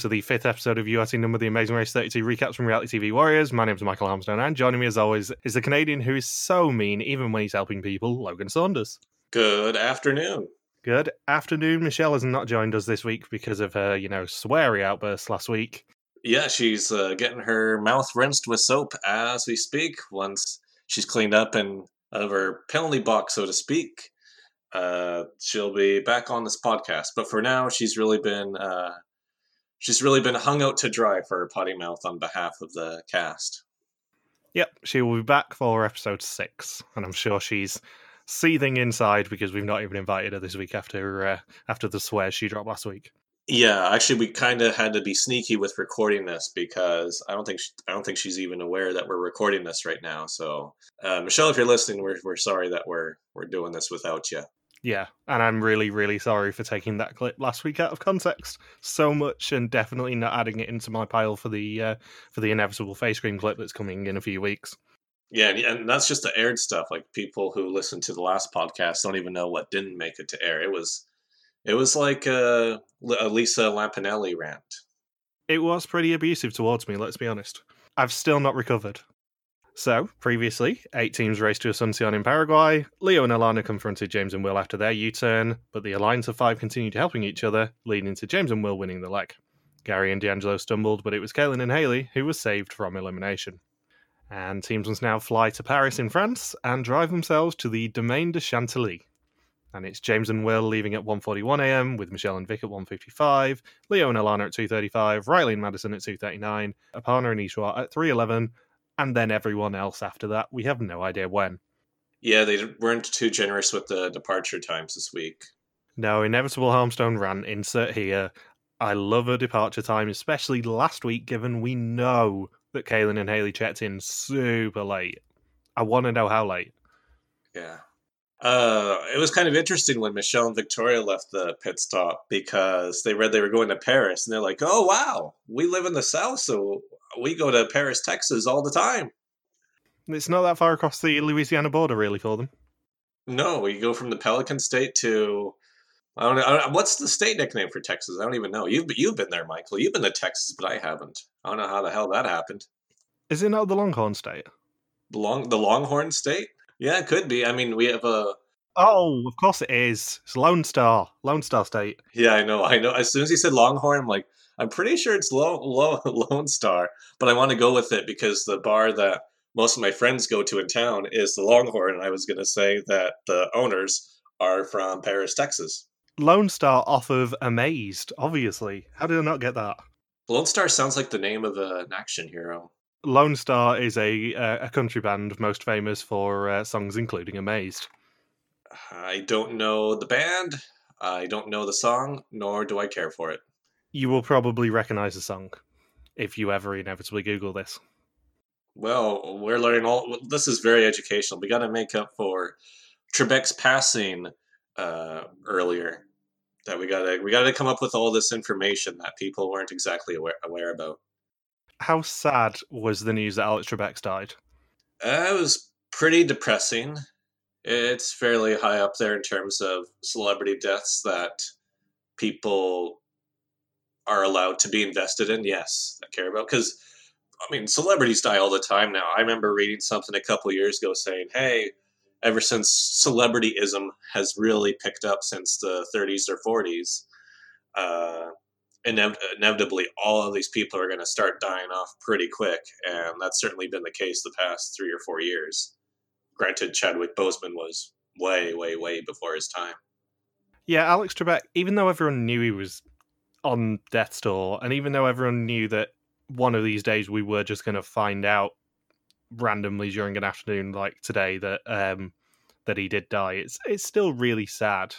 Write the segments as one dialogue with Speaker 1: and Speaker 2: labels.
Speaker 1: to the fifth episode of URT Number, the Amazing Race 32 recaps from Reality TV Warriors. My name is Michael Armstrong, and joining me as always is the Canadian who is so mean, even when he's helping people, Logan Saunders.
Speaker 2: Good afternoon.
Speaker 1: Good afternoon. Michelle has not joined us this week because of her, you know, sweary outburst last week.
Speaker 2: Yeah, she's uh, getting her mouth rinsed with soap as we speak. Once she's cleaned up and out of her penalty box, so to speak, uh, she'll be back on this podcast. But for now, she's really been uh, she's really been hung out to dry for her potty mouth on behalf of the cast.
Speaker 1: Yep, she will be back for episode six, and I'm sure she's seething inside because we've not even invited her this week after uh, after the swear she dropped last week.
Speaker 2: Yeah, actually, we kind of had to be sneaky with recording this because I don't think she, I don't think she's even aware that we're recording this right now. So, uh, Michelle, if you're listening, we're we're sorry that we're we're doing this without you.
Speaker 1: Yeah, and I'm really, really sorry for taking that clip last week out of context so much, and definitely not adding it into my pile for the uh, for the inevitable face cream clip that's coming in a few weeks.
Speaker 2: Yeah, and, that's just the aired stuff. Like people who listened to the last podcast don't even know what didn't make it to air. It was it was like a, a Lisa Lampanelli rant.
Speaker 1: It was pretty abusive towards me. Let's be honest. I've still not recovered. So, previously, eight teams raced to Asuncion in Paraguay. Leo and Alana confronted James and Will after their U turn, but the alliance of five continued helping each other, leading to James and Will winning the leg. Gary and D'Angelo stumbled, but it was Kaylin and Haley who was saved from elimination. And teams must now fly to Paris in France and drive themselves to the Domaine de Chantilly. And it's James and Will leaving at 1.41am, with Michelle and Vic at 1.55, Leo and Alana at 2.35, Riley and Madison at 2.39, Aparna and Ishwar at 3.11, and then everyone else after that. We have no idea when.
Speaker 2: Yeah, they weren't too generous with the departure times this week.
Speaker 1: No, Inevitable Armstrong ran, insert here. I love a departure time, especially last week, given we know that Kaylin and Haley checked in super late. I want to know how late.
Speaker 2: Yeah. Uh, it was kind of interesting when Michelle and Victoria left the pit stop because they read they were going to Paris and they're like, oh, wow, we live in the South, so we go to Paris, Texas all the time.
Speaker 1: It's not that far across the Louisiana border, really, for them.
Speaker 2: No, we go from the Pelican State to. I don't know. What's the state nickname for Texas? I don't even know. You've, you've been there, Michael. You've been to Texas, but I haven't. I don't know how the hell that happened.
Speaker 1: Is it not the Longhorn State?
Speaker 2: Long, the Longhorn State? Yeah, it could be. I mean, we have a.
Speaker 1: Oh, of course it is. It's Lone Star. Lone Star State.
Speaker 2: Yeah, I know. I know. As soon as he said Longhorn, I'm like, I'm pretty sure it's Lo- Lo- Lone Star, but I want to go with it because the bar that most of my friends go to in town is the Longhorn, and I was going to say that the owners are from Paris, Texas.
Speaker 1: Lone Star off of Amazed, obviously. How did I not get that?
Speaker 2: Lone Star sounds like the name of an action hero.
Speaker 1: Lone Star is a uh, a country band most famous for uh, songs including Amazed.
Speaker 2: I don't know the band, I don't know the song, nor do I care for it.
Speaker 1: You will probably recognize the song if you ever inevitably Google this.
Speaker 2: Well, we're learning all. This is very educational. We got to make up for Trebek's passing uh, earlier. That we got to we got to come up with all this information that people weren't exactly aware, aware about.
Speaker 1: How sad was the news that Alex Trebek's died?
Speaker 2: Uh, it was pretty depressing. It's fairly high up there in terms of celebrity deaths that people are allowed to be invested in. Yes, I care about because I mean celebrities die all the time now. I remember reading something a couple years ago saying, "Hey, ever since celebrityism has really picked up since the 30s or 40s." Uh, inev- inevitably all of these people are going to start dying off pretty quick and that's certainly been the case the past three or four years. Granted chadwick boseman was way way way before his time.
Speaker 1: Yeah, Alex Trebek, even though everyone knew he was on death's door, and even though everyone knew that one of these days we were just going to find out randomly during an afternoon like today that um that he did die, it's it's still really sad,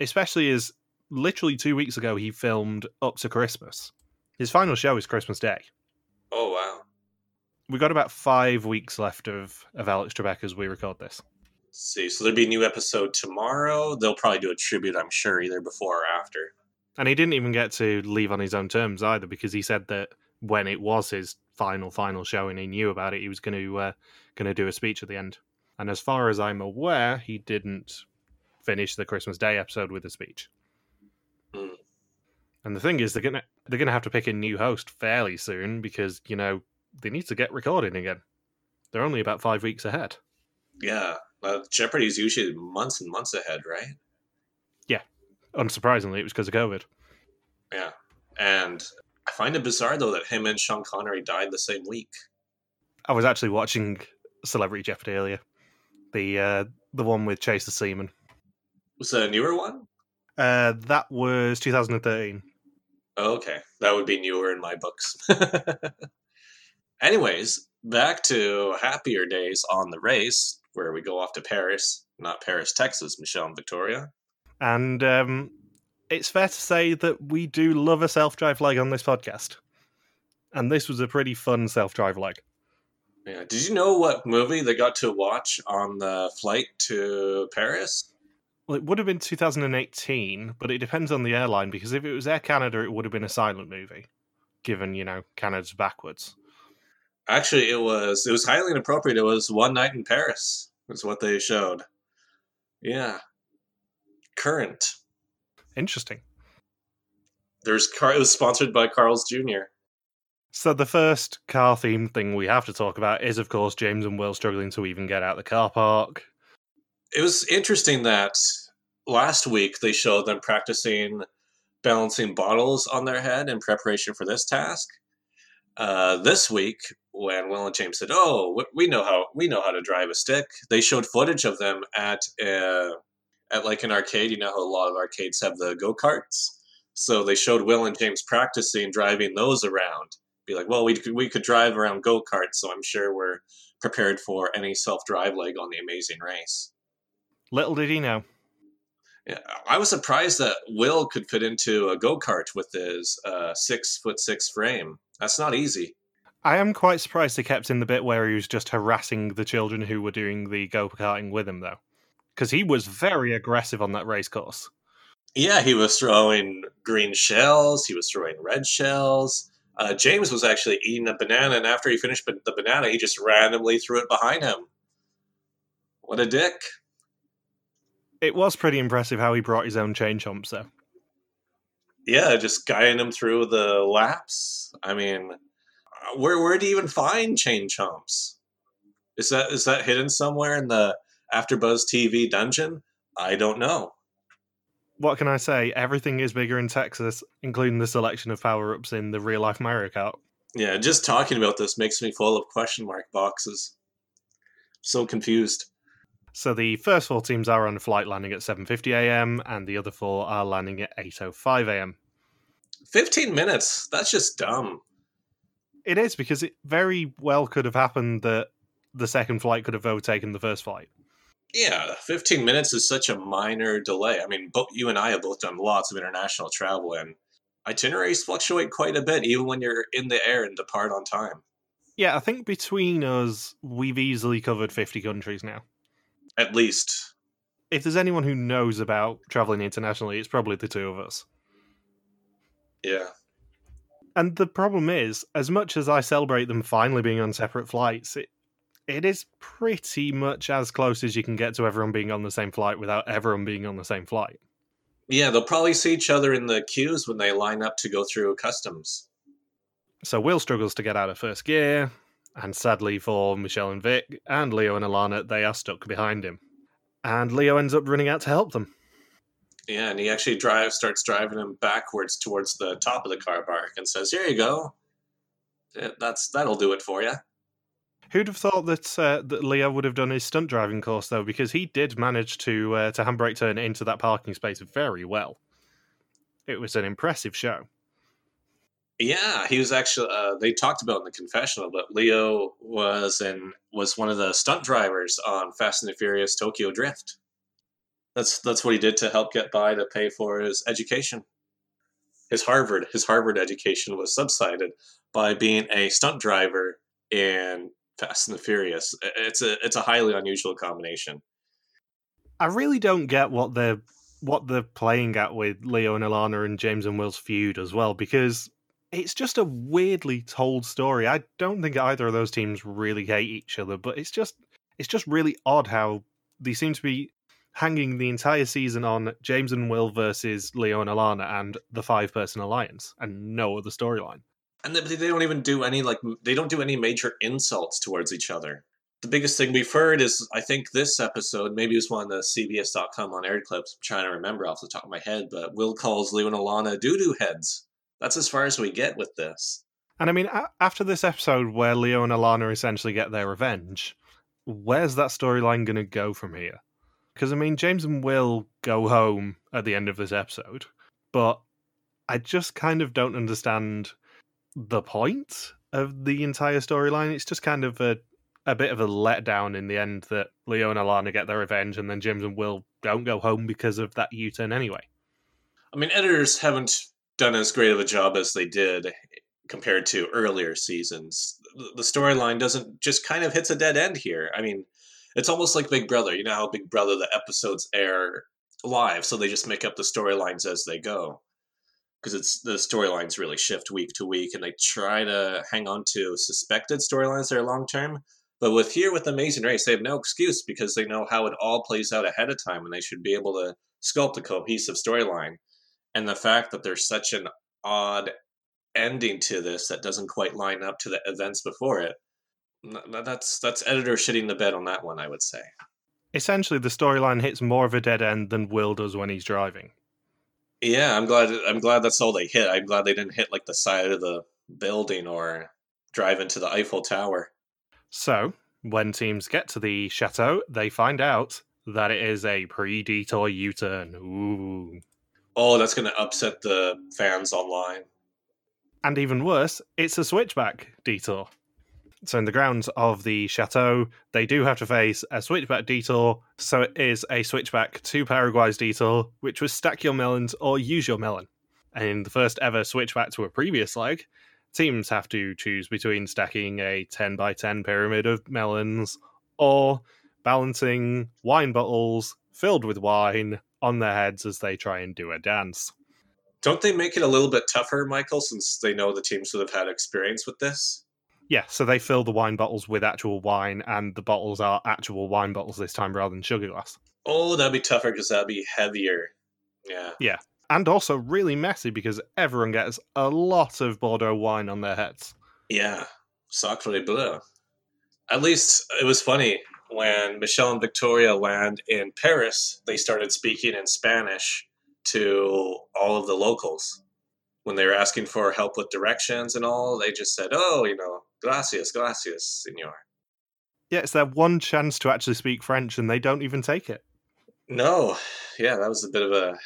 Speaker 1: especially as literally two weeks ago he filmed Up to Christmas. His final show is Christmas Day.
Speaker 2: oh wow
Speaker 1: We've got about five weeks left of, of Alex Trebek as we record this.
Speaker 2: Let's see so there'll be a new episode tomorrow they'll probably do a tribute i'm sure either before or after
Speaker 1: And he didn't even get to leave on his own terms either, because he said that when it was his final final show and he knew about it, he was going to uh, going to do a speech at the end. And as far as I'm aware, he didn't finish the Christmas Day episode with a speech. And the thing is, they're gonna they're gonna have to pick a new host fairly soon because you know they need to get recording again. They're only about five weeks ahead.
Speaker 2: Yeah, uh, Jeopardy is usually months and months ahead, right?
Speaker 1: Yeah, unsurprisingly, it was because of COVID.
Speaker 2: Yeah, and I find it bizarre though that him and Sean Connery died the same week.
Speaker 1: I was actually watching Celebrity Jeopardy earlier, the uh, the one with Chase the Seaman.
Speaker 2: Was that a newer one?
Speaker 1: Uh, that was 2013.
Speaker 2: Oh, okay, that would be newer in my books. Anyways, back to happier days on the race, where we go off to Paris, not Paris, Texas, Michelle and Victoria.
Speaker 1: And um, it's fair to say that we do love a self drive leg on this podcast. And this was a pretty fun self drive leg.
Speaker 2: Yeah. Did you know what movie they got to watch on the flight to Paris?
Speaker 1: Well, it would have been 2018, but it depends on the airline because if it was Air Canada, it would have been a silent movie, given, you know, Canada's backwards.
Speaker 2: Actually, it was it was highly inappropriate. It was One Night in Paris. Was what they showed. Yeah. Current.
Speaker 1: Interesting.
Speaker 2: There's car. It was sponsored by Carl's Jr.
Speaker 1: So the first car theme thing we have to talk about is, of course, James and Will struggling to even get out the car park.
Speaker 2: It was interesting that last week they showed them practicing balancing bottles on their head in preparation for this task. Uh, this week, when Will and James said, "Oh, we- know how we know how to drive a stick," they showed footage of them at uh, at like an arcade. You know how a lot of arcades have the go karts. So they showed Will and James practicing driving those around. Be like, well, we could, we could drive around go karts, so I'm sure we're prepared for any self drive leg on the Amazing Race.
Speaker 1: Little did he know.
Speaker 2: Yeah, I was surprised that Will could fit into a go kart with his uh, six foot six frame. That's not easy.
Speaker 1: I am quite surprised they kept in the bit where he was just harassing the children who were doing the go karting with him, though. Because he was very aggressive on that race course.
Speaker 2: Yeah, he was throwing green shells. He was throwing red shells. Uh, James was actually eating a banana, and after he finished the banana, he just randomly threw it behind him. What a dick!
Speaker 1: It was pretty impressive how he brought his own chain chomps, though.
Speaker 2: Yeah, just guying him through the laps. I mean, where where do you even find chain chomps? Is that is that hidden somewhere in the AfterBuzz TV dungeon? I don't know.
Speaker 1: What can I say? Everything is bigger in Texas, including the selection of power ups in the real life Mario Kart.
Speaker 2: Yeah, just talking about this makes me full of question mark boxes. So confused.
Speaker 1: So the first four teams are on a flight landing at 7:50 a.m. and the other four are landing at 8:05 a.m.
Speaker 2: 15 minutes. That's just dumb.
Speaker 1: It is because it very well could have happened that the second flight could have overtaken the first flight.
Speaker 2: Yeah, 15 minutes is such a minor delay. I mean, both you and I have both done lots of international travel, and itineraries fluctuate quite a bit, even when you're in the air and depart on time.
Speaker 1: Yeah, I think between us, we've easily covered 50 countries now.
Speaker 2: At least.
Speaker 1: If there's anyone who knows about traveling internationally, it's probably the two of us.
Speaker 2: Yeah.
Speaker 1: And the problem is, as much as I celebrate them finally being on separate flights, it it is pretty much as close as you can get to everyone being on the same flight without everyone being on the same flight.
Speaker 2: Yeah, they'll probably see each other in the queues when they line up to go through customs.
Speaker 1: So Will struggles to get out of first gear, and sadly for Michelle and Vic and Leo and Alana, they are stuck behind him. And Leo ends up running out to help them.
Speaker 2: Yeah, and he actually drives, starts driving him backwards towards the top of the car park and says, "Here you go. That's that'll do it for you."
Speaker 1: Who'd have thought that uh, that Leo would have done his stunt driving course though? Because he did manage to uh, to handbrake turn into that parking space very well. It was an impressive show.
Speaker 2: Yeah, he was actually. Uh, they talked about in the confessional, but Leo was in was one of the stunt drivers on Fast and the Furious Tokyo Drift. That's that's what he did to help get by to pay for his education. His Harvard his Harvard education was subsided by being a stunt driver in Fast and the Furious. It's a it's a highly unusual combination.
Speaker 1: I really don't get what the what they're playing at with Leo and Alana and James and Will's feud as well, because it's just a weirdly told story. I don't think either of those teams really hate each other, but it's just it's just really odd how they seem to be hanging the entire season on James and Will versus Leo and Alana and the five person alliance and no other storyline.
Speaker 2: And they, they don't even do any like they don't do any major insults towards each other. The biggest thing we've heard is I think this episode, maybe it was one of the CBS.com on air clips. I'm trying to remember off the top of my head, but Will calls Leo and Alana doo doo heads. That's as far as we get with this.
Speaker 1: And I mean, a- after this episode where Leo and Alana essentially get their revenge, where's that storyline going to go from here? Because I mean, James and Will go home at the end of this episode, but I just kind of don't understand the point of the entire storyline. It's just kind of a a bit of a letdown in the end that Leo and Alana get their revenge, and then James and Will don't go home because of that U turn anyway.
Speaker 2: I mean, editors haven't done as great of a job as they did compared to earlier seasons. The storyline doesn't just kind of hits a dead end here. I mean, it's almost like Big Brother. You know how Big Brother the episodes air live, so they just make up the storylines as they go. Because it's the storylines really shift week to week, and they try to hang on to suspected storylines that are long term. But with here with Amazing Race, they have no excuse because they know how it all plays out ahead of time, and they should be able to sculpt a cohesive storyline. And the fact that there's such an odd ending to this that doesn't quite line up to the events before it, that's that's editor shitting the bed on that one, I would say.
Speaker 1: Essentially, the storyline hits more of a dead end than Will does when he's driving.
Speaker 2: Yeah, I'm glad. I'm glad that's all they hit. I'm glad they didn't hit like the side of the building or drive into the Eiffel Tower.
Speaker 1: So, when teams get to the chateau, they find out that it is a pre detour U turn. Ooh.
Speaker 2: Oh, that's going to upset the fans online.
Speaker 1: And even worse, it's a switchback detour. So, in the grounds of the chateau, they do have to face a switchback detour. So, it is a switchback to Paraguay's detour, which was stack your melons or use your melon. And in the first ever switchback to a previous leg, teams have to choose between stacking a 10 by 10 pyramid of melons or balancing wine bottles filled with wine on their heads as they try and do a dance.
Speaker 2: Don't they make it a little bit tougher, Michael, since they know the teams that have had experience with this?
Speaker 1: Yeah, so they fill the wine bottles with actual wine, and the bottles are actual wine bottles this time rather than sugar glass.
Speaker 2: Oh, that'd be tougher because that'd be heavier. Yeah.
Speaker 1: Yeah and also really messy because everyone gets a lot of Bordeaux wine on their heads.
Speaker 2: Yeah, sacre bleu. At least it was funny when Michelle and Victoria land in Paris. They started speaking in Spanish to all of the locals when they were asking for help with directions and all. They just said, "Oh, you know, gracias, gracias, señor."
Speaker 1: Yeah, it's their one chance to actually speak French, and they don't even take it.
Speaker 2: No, yeah, that was a bit of a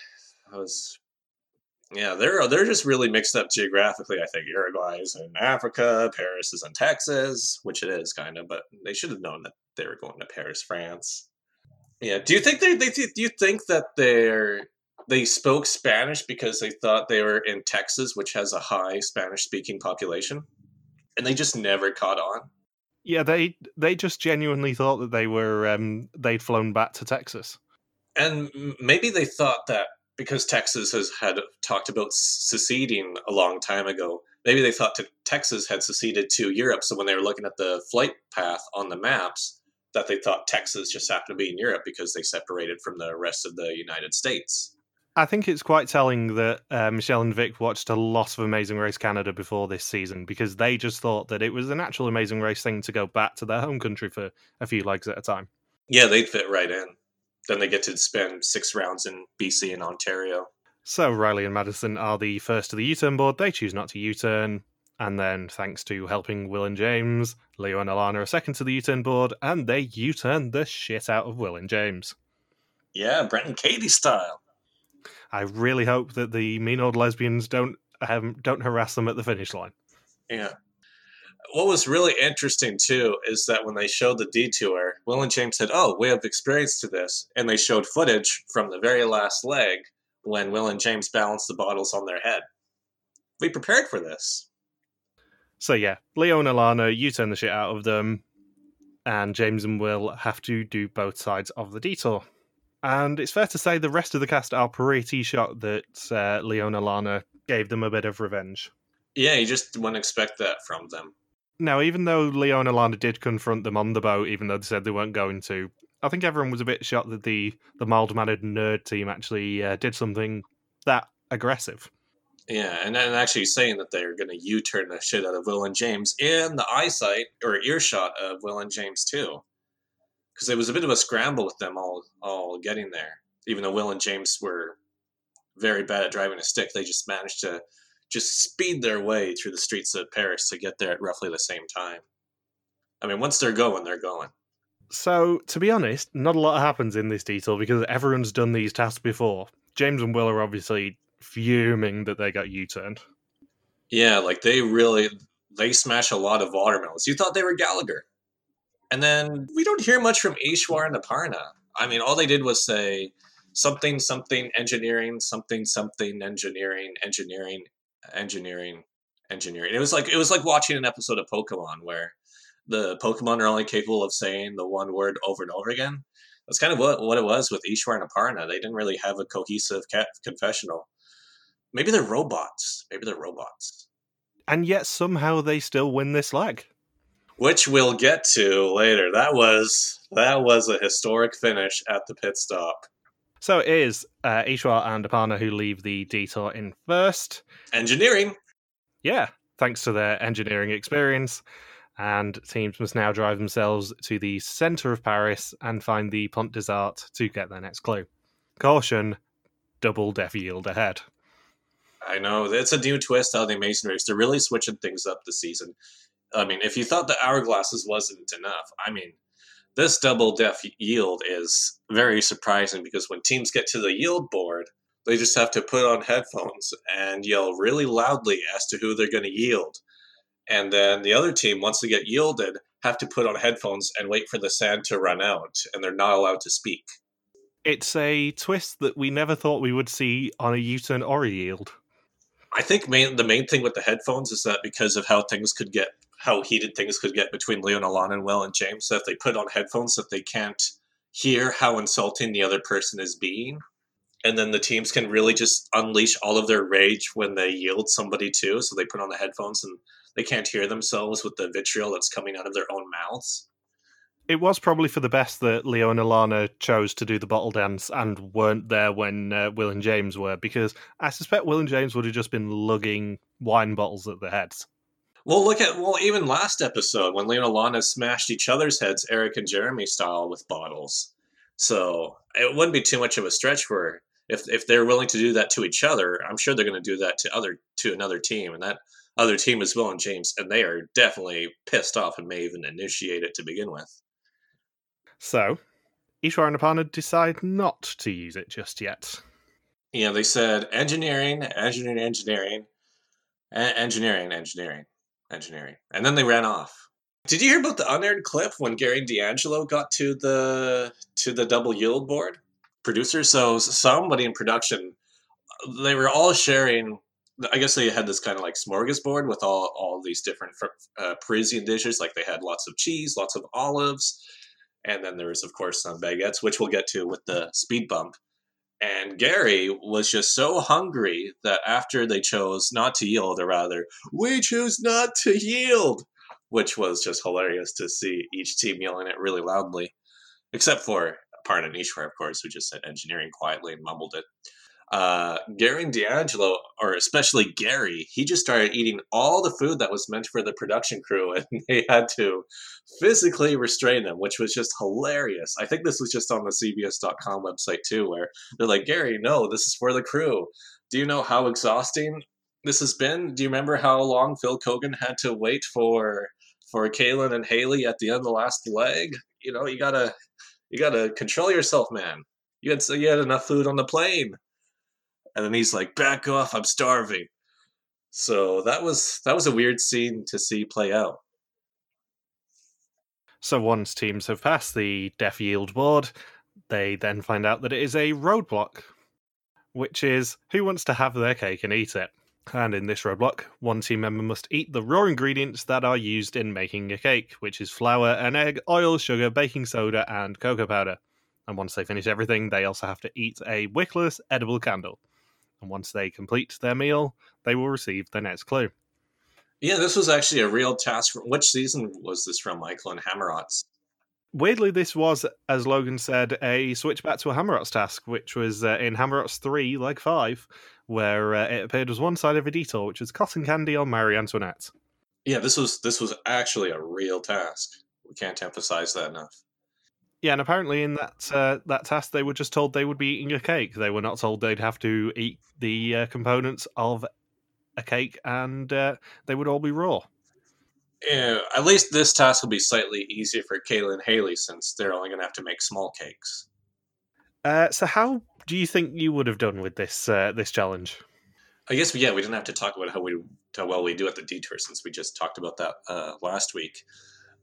Speaker 2: I was, yeah, they're they're just really mixed up geographically. I think Uruguay is in Africa, Paris is in Texas, which it is kind of, but they should have known that they were going to Paris, France. Yeah, do you think they they do you think that they're they spoke Spanish because they thought they were in Texas, which has a high Spanish speaking population, and they just never caught on?
Speaker 1: Yeah, they they just genuinely thought that they were um, they'd flown back to Texas,
Speaker 2: and maybe they thought that because Texas has had talked about seceding a long time ago, maybe they thought Texas had seceded to Europe. So when they were looking at the flight path on the maps, that they thought Texas just happened to be in Europe because they separated from the rest of the United States.
Speaker 1: I think it's quite telling that uh, Michelle and Vic watched a lot of Amazing Race Canada before this season because they just thought that it was an actual Amazing Race thing to go back to their home country for a few legs at a time.
Speaker 2: Yeah, they'd fit right in then they get to spend six rounds in BC and Ontario.
Speaker 1: So Riley and Madison are the first to the U-turn board. They choose not to U-turn, and then thanks to helping Will and James, Leo and Alana are second to the U-turn board, and they U-turn the shit out of Will and James.
Speaker 2: Yeah, Brent and Katie style.
Speaker 1: I really hope that the mean old lesbians don't um, don't harass them at the finish line.
Speaker 2: Yeah, what was really interesting too is that when they showed the detour, Will and James said, "Oh, we have experience to this," and they showed footage from the very last leg when Will and James balanced the bottles on their head. We prepared for this.
Speaker 1: So yeah, Leo and Alana, you turn the shit out of them, and James and Will have to do both sides of the detour. And it's fair to say the rest of the cast are pretty shocked that uh, Leona Lana gave them a bit of revenge.
Speaker 2: Yeah, you just wouldn't expect that from them.
Speaker 1: Now, even though Leona Lana did confront them on the boat, even though they said they weren't going to, I think everyone was a bit shocked that the the mild mannered nerd team actually uh, did something that aggressive.
Speaker 2: Yeah, and then actually saying that they're going to U turn the shit out of Will and James in the eyesight or earshot of Will and James too, because it was a bit of a scramble with them all all getting there. Even though Will and James were very bad at driving a stick, they just managed to just speed their way through the streets of Paris to get there at roughly the same time. I mean, once they're going, they're going.
Speaker 1: So, to be honest, not a lot happens in this detail because everyone's done these tasks before. James and Will are obviously fuming that they got U-turned.
Speaker 2: Yeah, like they really they smash a lot of watermelons. You thought they were Gallagher. And then we don't hear much from Ishwar and Aparna. I mean, all they did was say something something engineering, something something engineering, engineering, engineering, engineering. It was like it was like watching an episode of Pokemon where the Pokemon are only capable of saying the one word over and over again. That's kind of what, what it was with Ishwar and Aparna. They didn't really have a cohesive confessional. Maybe they're robots. Maybe they're robots.
Speaker 1: And yet somehow they still win this leg.
Speaker 2: Which we'll get to later. That was that was a historic finish at the pit stop.
Speaker 1: So it is uh, Ishwar and Aparna who leave the detour in first.
Speaker 2: Engineering.
Speaker 1: Yeah, thanks to their engineering experience. And teams must now drive themselves to the centre of Paris and find the Pont des Arts to get their next clue. Caution, double def yield ahead.
Speaker 2: I know it's a new twist of the Amazing Race. They're really switching things up this season. I mean, if you thought the hourglasses wasn't enough, I mean, this double def yield is very surprising because when teams get to the yield board, they just have to put on headphones and yell really loudly as to who they're going to yield. And then the other team, once they get yielded, have to put on headphones and wait for the sand to run out, and they're not allowed to speak.
Speaker 1: It's a twist that we never thought we would see on a U turn or a yield.
Speaker 2: I think main, the main thing with the headphones is that because of how things could get, how heated things could get between Leon Alon and Will and James, that they put on headphones, that they can't hear how insulting the other person is being. And then the teams can really just unleash all of their rage when they yield somebody too. So they put on the headphones and they can't hear themselves with the vitriol that's coming out of their own mouths.
Speaker 1: It was probably for the best that Leo and Alana chose to do the bottle dance and weren't there when uh, Will and James were, because I suspect Will and James would have just been lugging wine bottles at their heads.
Speaker 2: Well, look at well, even last episode when Leo and Alana smashed each other's heads, Eric and Jeremy style, with bottles. So it wouldn't be too much of a stretch for if if they're willing to do that to each other. I'm sure they're going to do that to other to another team, and that other team is Will and James, and they are definitely pissed off and may even initiate it to begin with.
Speaker 1: So, Ishwar and Aparna decide not to use it just yet.
Speaker 2: Yeah, they said engineering, engineering, engineering, engineering, engineering, engineering, and then they ran off. Did you hear about the unaired clip when Gary D'Angelo got to the to the double yield board producer? So somebody in production, they were all sharing. I guess they had this kind of like smorgasbord with all all these different uh, Parisian dishes. Like they had lots of cheese, lots of olives, and then there was, of course, some baguettes, which we'll get to with the speed bump. And Gary was just so hungry that after they chose not to yield, or rather, we choose not to yield, which was just hilarious to see each team yelling it really loudly, except for Parna Ishwar, of course, who just said engineering quietly and mumbled it uh, Gary and D'Angelo, or especially Gary, he just started eating all the food that was meant for the production crew, and they had to physically restrain him, which was just hilarious. I think this was just on the CBS.com website too, where they're like, Gary, no, this is for the crew. Do you know how exhausting this has been? Do you remember how long Phil Keoghan had to wait for for Kaylin and Haley at the end of the last leg? You know, you gotta you gotta control yourself, man. You had you had enough food on the plane and then he's like, "Back off! I'm starving." So that was that was a weird scene to see play out.
Speaker 1: So once teams have passed the def yield board, they then find out that it is a roadblock, which is who wants to have their cake and eat it. And in this roadblock, one team member must eat the raw ingredients that are used in making a cake, which is flour, an egg, oil, sugar, baking soda, and cocoa powder. And once they finish everything, they also have to eat a wickless edible candle. And once they complete their meal, they will receive the next clue.
Speaker 2: Yeah, this was actually a real task. For, which season was this from, Michael and Hammerrots?
Speaker 1: Weirdly, this was, as Logan said, a switch back to a Hammerot's task, which was uh, in Hammerot's 3, like 5, where uh, it appeared as one side of a detour, which was cotton candy on Marie Antoinette.
Speaker 2: Yeah, this was this was actually a real task. We can't emphasize that enough.
Speaker 1: Yeah, and apparently in that uh, that task, they were just told they would be eating a cake. They were not told they'd have to eat the uh, components of a cake, and uh, they would all be raw.
Speaker 2: Yeah, at least this task will be slightly easier for Kayla and Haley since they're only going to have to make small cakes.
Speaker 1: Uh, so, how do you think you would have done with this uh, this challenge?
Speaker 2: I guess yeah, we didn't have to talk about how we how well we do at the detour since we just talked about that uh, last week.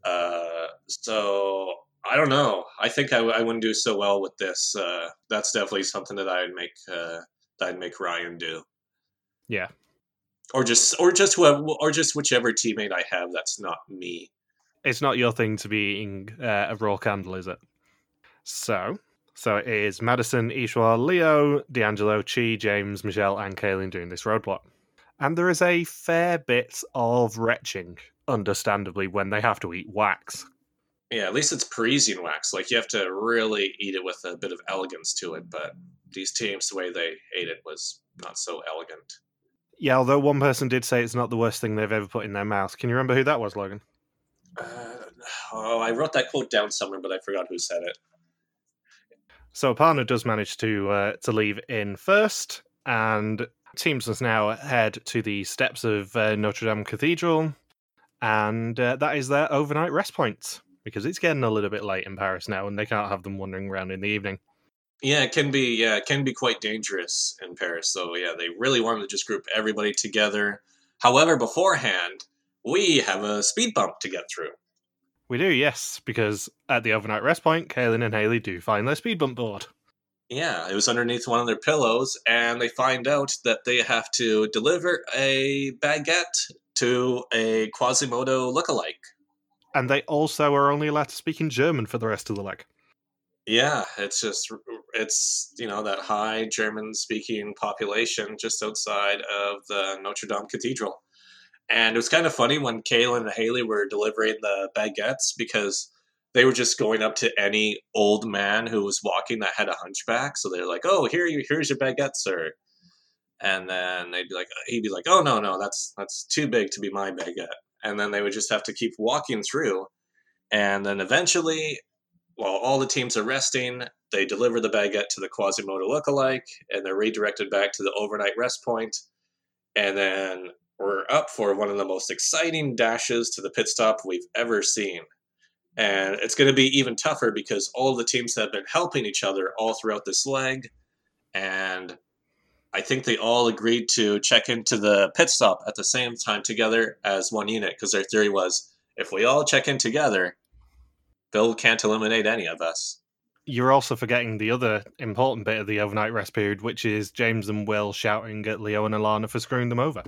Speaker 2: Uh, so I don't know. I think I, I wouldn't do so well with this. Uh, that's definitely something that I'd make uh, that I'd make Ryan do.
Speaker 1: Yeah,
Speaker 2: or just or just whoever, or just whichever teammate I have that's not me.
Speaker 1: It's not your thing to be eating uh, a raw candle, is it? So, so it is Madison, Ishwar, Leo, D'Angelo, Chee, James, Michelle, and Kaylin doing this roadblock. And there is a fair bit of retching, understandably, when they have to eat wax.
Speaker 2: Yeah, at least it's Parisian wax. Like you have to really eat it with a bit of elegance to it. But these teams, the way they ate it was not so elegant.
Speaker 1: Yeah, although one person did say it's not the worst thing they've ever put in their mouth. Can you remember who that was, Logan?
Speaker 2: Uh, oh, I wrote that quote down somewhere, but I forgot who said it.
Speaker 1: So Aparna does manage to uh, to leave in first, and teams must now head to the steps of uh, Notre Dame Cathedral, and uh, that is their overnight rest point because it's getting a little bit late in Paris now, and they can't have them wandering around in the evening.
Speaker 2: Yeah, it can be. Yeah, it can be quite dangerous in Paris. So yeah, they really wanted to just group everybody together. However, beforehand, we have a speed bump to get through.
Speaker 1: We do, yes, because at the overnight rest point, Kaylin and Haley do find their speed bump board.
Speaker 2: Yeah, it was underneath one of their pillows, and they find out that they have to deliver a baguette to a Quasimodo lookalike.
Speaker 1: And they also are only allowed to speak in German for the rest of the leg.
Speaker 2: Yeah, it's just it's you know that high German speaking population just outside of the Notre Dame Cathedral. And it was kind of funny when Kaylin and Haley were delivering the baguettes because they were just going up to any old man who was walking that had a hunchback. So they're like, "Oh, here you here's your baguette, sir." And then they'd be like, he'd be like, "Oh no, no, that's that's too big to be my baguette." And then they would just have to keep walking through. And then eventually, while all the teams are resting, they deliver the baguette to the Quasimodo lookalike, and they're redirected back to the overnight rest point. And then we're up for one of the most exciting dashes to the pit stop we've ever seen. And it's going to be even tougher because all the teams have been helping each other all throughout this leg. And I think they all agreed to check into the pit stop at the same time together as one unit because their theory was if we all check in together, Bill can't eliminate any of us.
Speaker 1: You're also forgetting the other important bit of the overnight rest period, which is James and Will shouting at Leo and Alana for screwing them over.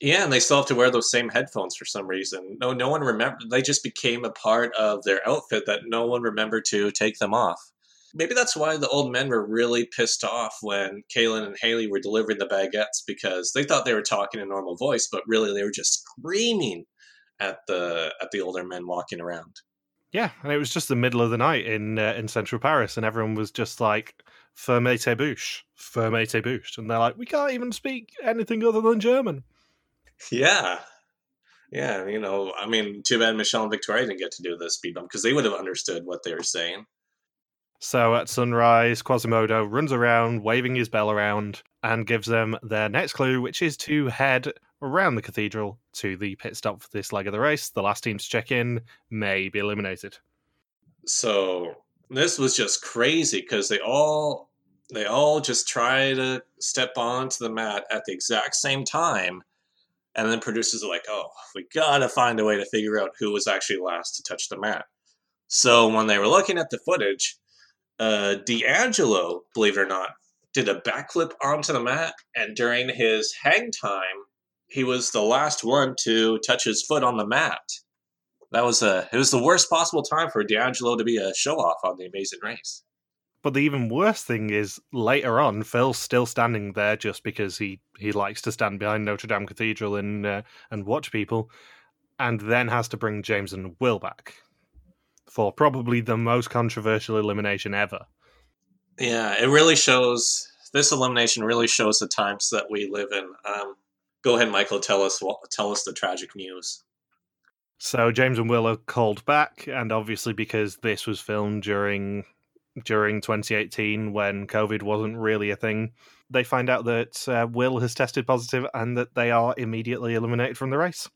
Speaker 2: Yeah, and they still have to wear those same headphones for some reason. No, no one remember. They just became a part of their outfit that no one remembered to take them off. Maybe that's why the old men were really pissed off when Kaylin and Haley were delivering the baguettes because they thought they were talking in normal voice, but really they were just screaming at the at the older men walking around.
Speaker 1: Yeah, and it was just the middle of the night in uh, in central Paris, and everyone was just like "ferme tes bouche, ferme tes bouche," and they're like, "We can't even speak anything other than German."
Speaker 2: Yeah, yeah. You know, I mean, too bad Michelle and Victoria didn't get to do the speed bump because they would have understood what they were saying.
Speaker 1: So at sunrise, Quasimodo runs around, waving his bell around, and gives them their next clue, which is to head around the cathedral to the pit stop for this leg of the race. The last team to check in may be eliminated.
Speaker 2: So this was just crazy because they all they all just try to step onto the mat at the exact same time and then producers are like, oh, we gotta find a way to figure out who was actually last to touch the mat. So when they were looking at the footage, uh, D'Angelo, believe it or not, did a backflip onto the mat, and during his hang time, he was the last one to touch his foot on the mat. That was a it was the worst possible time for D'Angelo to be a show off on the Amazing Race.
Speaker 1: But the even worse thing is later on, Phil's still standing there just because he, he likes to stand behind Notre Dame Cathedral and uh, and watch people, and then has to bring James and Will back for probably the most controversial elimination ever.
Speaker 2: Yeah, it really shows. This elimination really shows the times that we live in. Um, go ahead, Michael. Tell us tell us the tragic news.
Speaker 1: So James and Will are called back, and obviously because this was filmed during during 2018 when COVID wasn't really a thing, they find out that uh, Will has tested positive and that they are immediately eliminated from the race.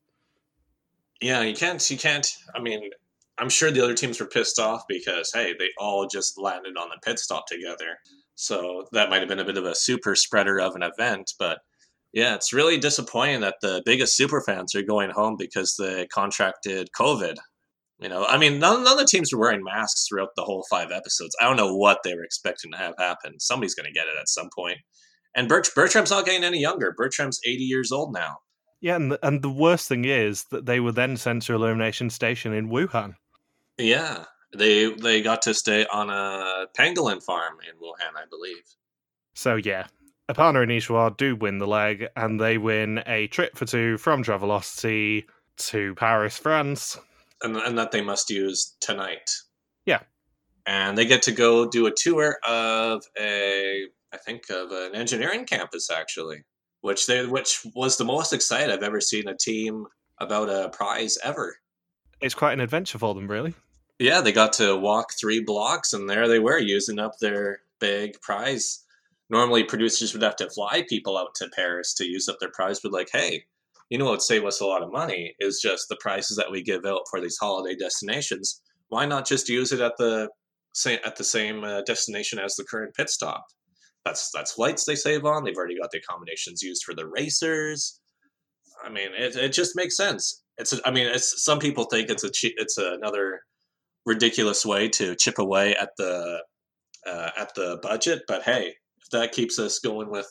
Speaker 2: Yeah, you can't. You can't. I mean, I'm sure the other teams were pissed off because hey, they all just landed on the pit stop together. So that might have been a bit of a super spreader of an event, but yeah, it's really disappointing that the biggest super fans are going home because they contracted COVID. You know, I mean, none, none of the teams were wearing masks throughout the whole five episodes. I don't know what they were expecting to have happen. Somebody's going to get it at some point. And Bert, Bertram's not getting any younger. Bertram's 80 years old now.
Speaker 1: Yeah, and the, and the worst thing is that they were then sent to Elimination Station in Wuhan.
Speaker 2: Yeah, they they got to stay on a pangolin farm in Wuhan, I believe.
Speaker 1: So yeah, Aparna and Ishwar do win the leg, and they win a trip for two from Travelocity to Paris, France
Speaker 2: and, and that they must use tonight.
Speaker 1: Yeah.
Speaker 2: And they get to go do a tour of a, I think of an engineering campus actually, which they which was the most excited I've ever seen a team about a prize ever.
Speaker 1: It's quite an adventure for them, really.
Speaker 2: Yeah, they got to walk three blocks, and there they were using up their big prize. Normally, producers would have to fly people out to Paris to use up their prize, but like, hey, you know what would save us a lot of money is just the prices that we give out for these holiday destinations. Why not just use it at the same at the same uh, destination as the current pit stop? That's that's flights they save on. They've already got the accommodations used for the racers. I mean, it, it just makes sense. It's a, I mean, it's some people think it's a it's another ridiculous way to chip away at the uh, at the budget, but hey, if that keeps us going with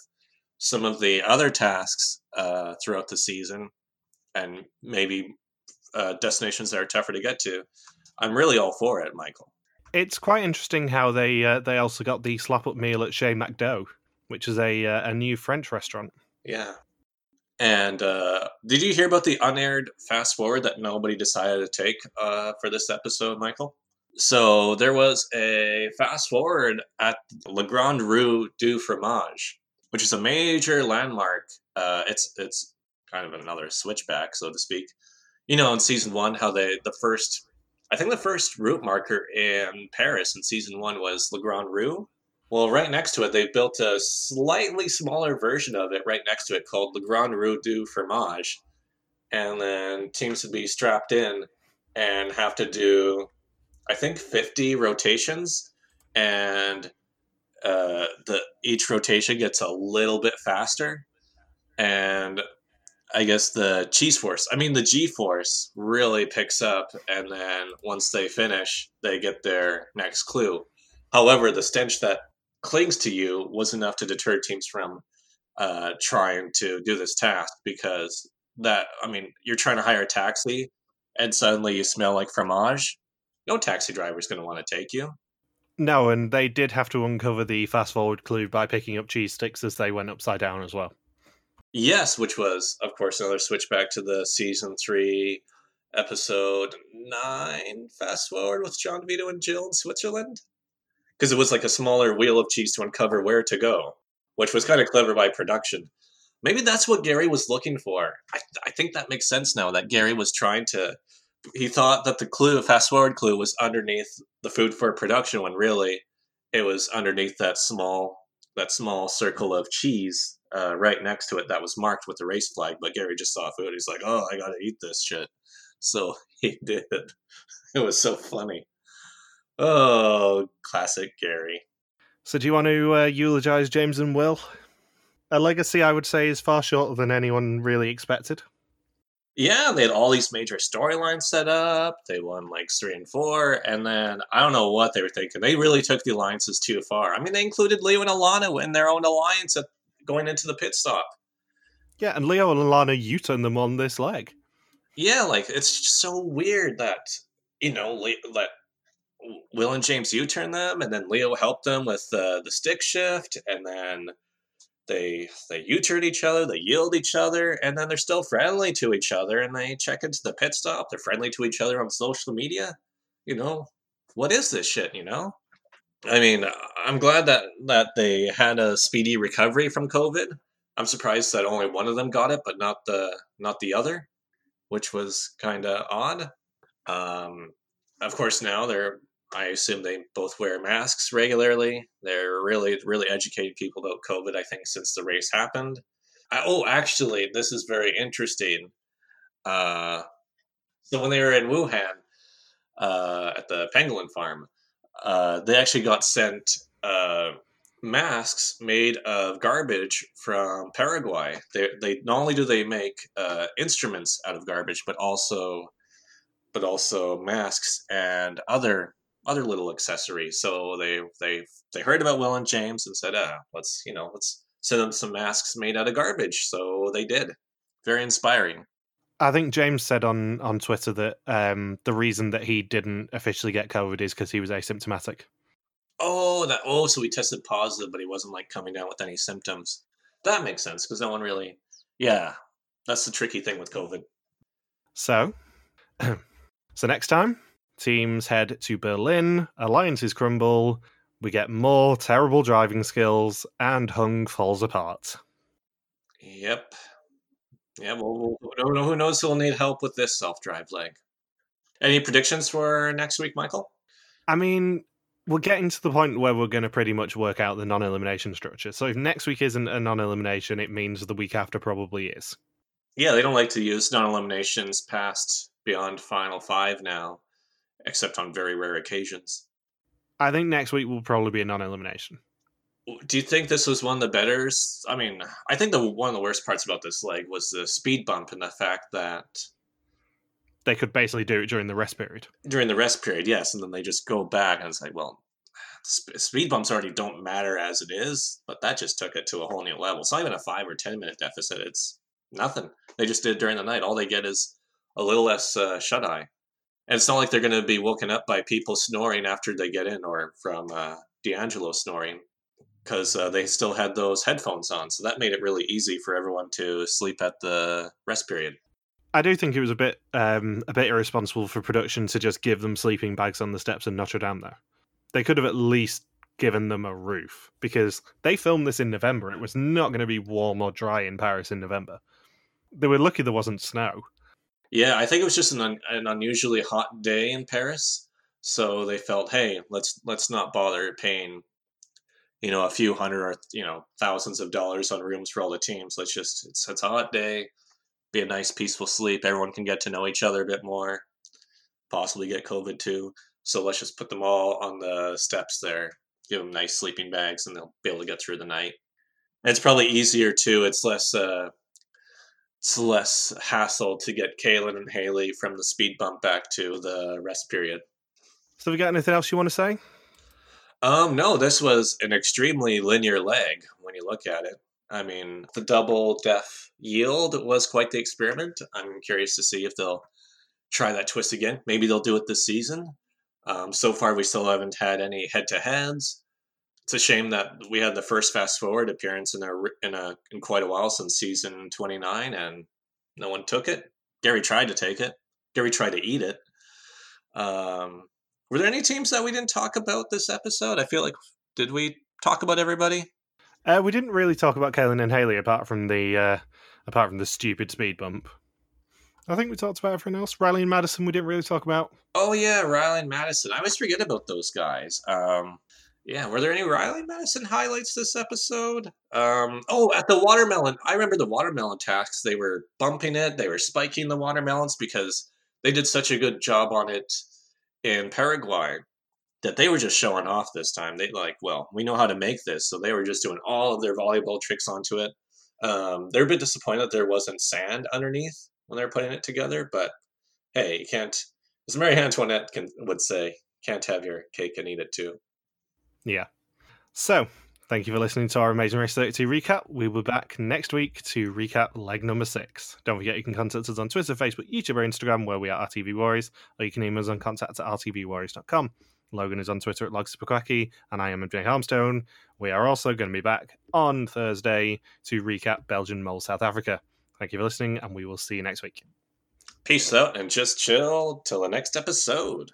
Speaker 2: some of the other tasks uh, throughout the season and maybe uh, destinations that are tougher to get to, I'm really all for it, Michael.
Speaker 1: It's quite interesting how they uh, they also got the slap up meal at Chez McDo, which is a uh, a new French restaurant.
Speaker 2: Yeah. And uh, did you hear about the unaired fast forward that nobody decided to take uh, for this episode, Michael? So there was a fast forward at Le Grand Rue du Fromage, which is a major landmark. Uh, it's it's kind of another switchback, so to speak. You know, in season one, how they the first, I think the first route marker in Paris in season one was Le Grand Rue. Well, right next to it, they built a slightly smaller version of it right next to it called Le Grand Rue du Fromage. And then teams would be strapped in and have to do, I think, 50 rotations. And uh, the each rotation gets a little bit faster, and I guess the cheese force, I mean the G force, really picks up, and then once they finish, they get their next clue. However, the stench that clings to you was enough to deter teams from uh, trying to do this task because that I mean you're trying to hire a taxi and suddenly you smell like fromage. No taxi driver is going to want to take you.
Speaker 1: No, and they did have to uncover the fast forward clue by picking up cheese sticks as they went upside down as well.
Speaker 2: Yes, which was, of course, another switchback to the season three, episode nine fast forward with John DeVito and Jill in Switzerland. Because it was like a smaller wheel of cheese to uncover where to go, which was kind of clever by production. Maybe that's what Gary was looking for. I, I think that makes sense now that Gary was trying to he thought that the clue, fast forward clue, was underneath the food for production when really it was underneath that small that small circle of cheese uh, right next to it that was marked with the race flag. But Gary just saw food. He's like, "Oh, I gotta eat this shit." So he did. It was so funny. Oh, classic Gary.
Speaker 1: So, do you want to uh, eulogize James and Will? A legacy, I would say, is far shorter than anyone really expected.
Speaker 2: Yeah, they had all these major storylines set up. They won like three and four, and then I don't know what they were thinking. They really took the alliances too far. I mean, they included Leo and Alana in their own alliance at, going into the pit stop.
Speaker 1: Yeah, and Leo and Alana U-turn them on this leg.
Speaker 2: Yeah, like it's so weird that you know that Will and James U turn them, and then Leo helped them with uh, the stick shift, and then they they U turn each other, they yield each other, and then they're still friendly to each other, and they check into the pit stop. They're friendly to each other on social media. You know, what is this shit? You know, I mean, I'm glad that that they had a speedy recovery from COVID. I'm surprised that only one of them got it, but not the not the other, which was kind of odd. Um, of course, now they're I assume they both wear masks regularly. They're really, really educating people about COVID, I think, since the race happened. I, oh, actually, this is very interesting. Uh, so when they were in Wuhan uh, at the pangolin farm, uh, they actually got sent uh, masks made of garbage from Paraguay. They, they not only do they make uh, instruments out of garbage, but also but also masks and other other little accessories. So they they they heard about Will and James and said, "Ah, let's you know let's send them some masks made out of garbage." So they did. Very inspiring.
Speaker 1: I think James said on on Twitter that um, the reason that he didn't officially get COVID is because he was asymptomatic.
Speaker 2: Oh, that oh, so he tested positive, but he wasn't like coming down with any symptoms. That makes sense because no one really. Yeah, that's the tricky thing with COVID.
Speaker 1: So, so next time teams head to Berlin, alliances crumble, we get more terrible driving skills, and Hung falls apart.
Speaker 2: Yep. Yeah, well, who knows who'll need help with this self drive leg? Any predictions for next week, Michael?
Speaker 1: I mean, we're getting to the point where we're going to pretty much work out the non elimination structure. So if next week isn't a non elimination, it means the week after probably is.
Speaker 2: Yeah, they don't like to use non eliminations past beyond final five now, except on very rare occasions.
Speaker 1: I think next week will probably be a non elimination.
Speaker 2: Do you think this was one of the better? I mean, I think the one of the worst parts about this leg was the speed bump and the fact that
Speaker 1: they could basically do it during the rest period.
Speaker 2: During the rest period, yes, and then they just go back and it's like, well, speed bumps already don't matter as it is, but that just took it to a whole new level. It's not even a five or ten minute deficit; it's nothing. They just did it during the night. All they get is a little less uh, shut eye, and it's not like they're going to be woken up by people snoring after they get in, or from uh, DeAngelo snoring, because uh, they still had those headphones on. So that made it really easy for everyone to sleep at the rest period.
Speaker 1: I do think it was a bit um, a bit irresponsible for production to just give them sleeping bags on the steps in Notre Dame. There, they could have at least given them a roof because they filmed this in November. It was not going to be warm or dry in Paris in November. They were lucky there wasn't snow.
Speaker 2: Yeah, I think it was just an, un- an unusually hot day in Paris, so they felt, hey, let's let's not bother paying, you know, a few hundred or you know thousands of dollars on rooms for all the teams. Let's just it's it's a hot day be a nice peaceful sleep. Everyone can get to know each other a bit more, possibly get COVID too. So let's just put them all on the steps there, give them nice sleeping bags, and they'll be able to get through the night. And it's probably easier too. It's less uh, it's less hassle to get Kaylin and Haley from the speed bump back to the rest period.
Speaker 1: So, we got anything else you want to say?
Speaker 2: Um, no, this was an extremely linear leg when you look at it. I mean, the double def yield was quite the experiment. I'm curious to see if they'll try that twist again. Maybe they'll do it this season. Um, so far, we still haven't had any head to heads. It's a shame that we had the first fast forward appearance in a in a in quite a while since season 29, and no one took it. Gary tried to take it. Gary tried to eat it. Um, were there any teams that we didn't talk about this episode? I feel like did we talk about everybody?
Speaker 1: Uh, we didn't really talk about Kaylin and Haley apart from the uh, apart from the stupid speed bump. I think we talked about everything else. Riley and Madison, we didn't really talk about.
Speaker 2: Oh yeah, Riley and Madison. I always forget about those guys. Um, yeah, were there any Riley Madison highlights this episode? Um, oh, at the watermelon, I remember the watermelon tax. They were bumping it. They were spiking the watermelons because they did such a good job on it in Paraguay that they were just showing off this time. They like, well, we know how to make this, so they were just doing all of their volleyball tricks onto it. Um, they're a bit disappointed that there wasn't sand underneath when they're putting it together, but hey, you can't. As Marie Antoinette can, would say, can't have your cake and eat it too.
Speaker 1: Yeah. So thank you for listening to our Amazing Race 32 recap. We'll be back next week to recap leg number six. Don't forget you can contact us on Twitter, Facebook, YouTube, or Instagram where we are RTV Warriors, or you can email us on contact at rtvwarriors.com. Logan is on Twitter at LogSuperQuacky, and I am MJ Armstrong. We are also going to be back on Thursday to recap Belgian Mole South Africa. Thank you for listening, and we will see you next week.
Speaker 2: Peace out and just chill till the next episode.